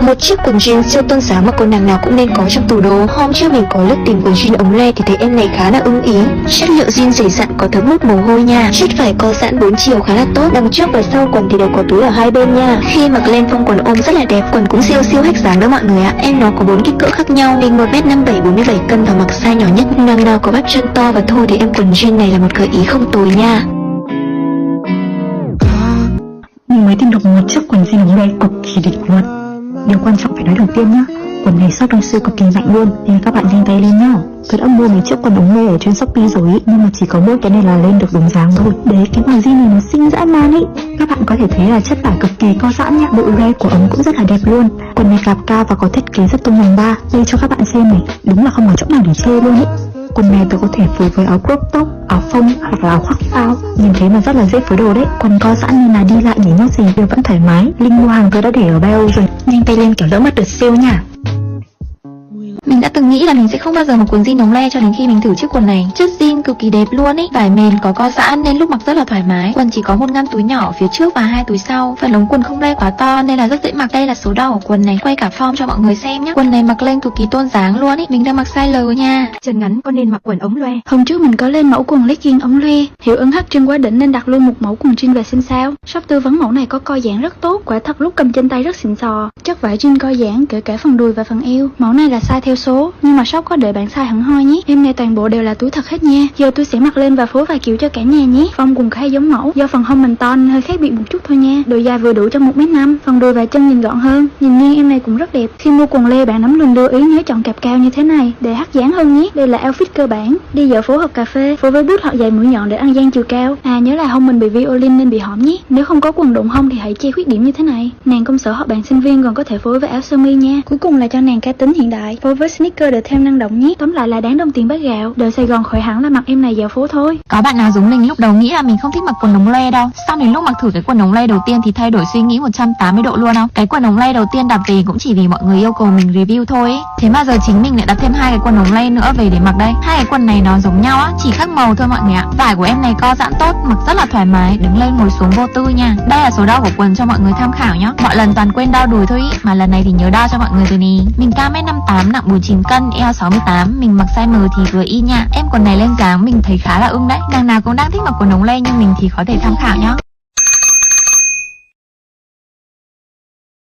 Một chiếc quần jean siêu tôn giá mà cô nàng nào cũng nên có trong tủ đồ. Hôm trước mình có lướt tìm quần jean ống le thì thấy em này khá là ưng ý. Chất liệu jean dày dặn có thấm hút mồ hôi nha. Chất vải co giãn bốn chiều khá là tốt. Đằng trước và sau quần thì đều có túi ở hai bên nha. Khi mặc lên phong quần ôm rất là đẹp, Quần cũng siêu siêu hách dáng đó mọi người ạ. Em nó có bốn kích cỡ khác nhau. Mình 1m57 47 cân và mặc size nhỏ nhất. Nàng nào có bắp chân to và thô thì em quần jean này là một gợi ý không tồi nha. Mình mới tìm được một chiếc quần jean ống le cực kỳ đỉnh luôn. Điều quan trọng phải nói đầu tiên nhá. Quần này shop đông sư cực kỳ mạnh luôn Nên các bạn nhanh tay lên nhá. Tôi đã mua mấy chiếc quần ống le ở trên Shopee rồi ý, Nhưng mà chỉ có mỗi cái này là lên được đúng dáng thôi. Đấy cái màu jean này nó xinh dã man ý. Các bạn có thể thấy là chất vải cực kỳ co giãn nhá. Độ ray của ống cũng rất là đẹp luôn. Quần này cạp cao và có thiết kế rất tung vòng ba. Đây cho các bạn xem này Đúng là không có chỗ nào để chê luôn ý. Quần này tôi có thể phối với áo crop top, áo phông hoặc là áo khoác phao. Nhìn thấy mà rất là dễ phối đồ đấy. Quần co giãn nên là đi lại nhỉ nhót gì đều vẫn thoải mái. Link mua hàng tôi đã để ở bio rồi. Nhanh tay lên kiểu lỡ mất được siêu nha. Mình đã từng nghĩ là mình sẽ không bao giờ mặc quần jean ống le cho đến khi mình thử chiếc quần này. Chất jean cực kỳ đẹp luôn ấy, vải mềm có co giãn nên lúc mặc rất là thoải mái. Quần chỉ có một ngăn túi nhỏ phía trước và hai túi sau. Phần ống quần không le quá to nên là rất dễ mặc. Đây là số đo của quần này, quay cả form cho mọi người xem nhé. Quần này mặc lên cực kỳ tôn dáng luôn ấy. Mình đang mặc size L nha. Chân ngắn có nên mặc quần ống loe Hôm trước mình có lên mẫu quần legging ống loe Hiệu ứng hấp chân quá đỉnh nên đặt luôn một mẫu quần jean về xem sao Shop tư vấn mẫu này có co giãn rất tốt Quả thật lúc cầm trên tay rất xịn sò Chất vải jean co giãn kể cả phần đùi và phần eo Mẫu này là size theo số, Nhưng mà shop có để bản size hẳn hoi nhé. Em này toàn bộ đều là túi thật hết nha. Giờ tôi sẽ mặc lên và phối vài kiểu cho cả nhà nhé. Phong quần khá giống mẫu. Do phần hông mình to nên hơi khác biệt một chút thôi nha. Độ dài vừa đủ cho một m năm, Phần đùi và chân nhìn gọn hơn. Nhìn ngang em này cũng rất đẹp. Khi mua quần lê, bạn nắm lưng đưa ý nhớ chọn cặp cao như thế này, Để hắt dáng hơn nhé. Đây là outfit cơ bản. Đi dạo phố học cà phê Phối với bút hoặc giày mũi nhọn để ăn gian chiều cao. À nhớ là hông mình bị violin nên bị hõm nhé. Nếu không có quần đụng hông thì hãy che khuyết điểm như thế này. Nàng công sở hoặc bạn sinh viên còn có thể phối với áo sơ mi nha. Cuối cùng là cho nàng cá tính hiện đại. Phối với với sneaker để thêm năng động nhé. Tóm lại là đáng đồng tiền bát gạo. Đời Sài Gòn khỏi hẳn là mặc em này dạo phố thôi. Có bạn nào giống mình lúc đầu nghĩ là mình không thích mặc quần ống le đâu? Sau đến lúc mặc thử cái quần ống le đầu tiên thì thay đổi suy nghĩ 180 độ luôn không? Cái quần ống le đầu tiên đặt về cũng chỉ vì mọi người yêu cầu mình review thôi ấy. Thế mà giờ chính mình lại đặt thêm hai cái quần ống le nữa về để mặc đây. Hai cái quần này nó giống nhau á, chỉ khác màu thôi mọi người ạ. Vải của em này co giãn tốt, mặc rất là thoải mái. Đứng lên ngồi xuống vô tư nha. Đây là số đo của quần cho mọi người tham khảo nhá. Mọi lần toàn quên đo đùi thôi ý, mà lần này thì nhớ đo cho mọi người rồi nè. Mình cao mét năm tám nặng 49 cân, eo 68 Mình mặc size M thì vừa y nha. Em quần này lên dáng mình thấy khá là ưng đấy. Đằng nào cũng đang thích mặc quần ống lê nhưng mình thì có thể tham khảo nhá.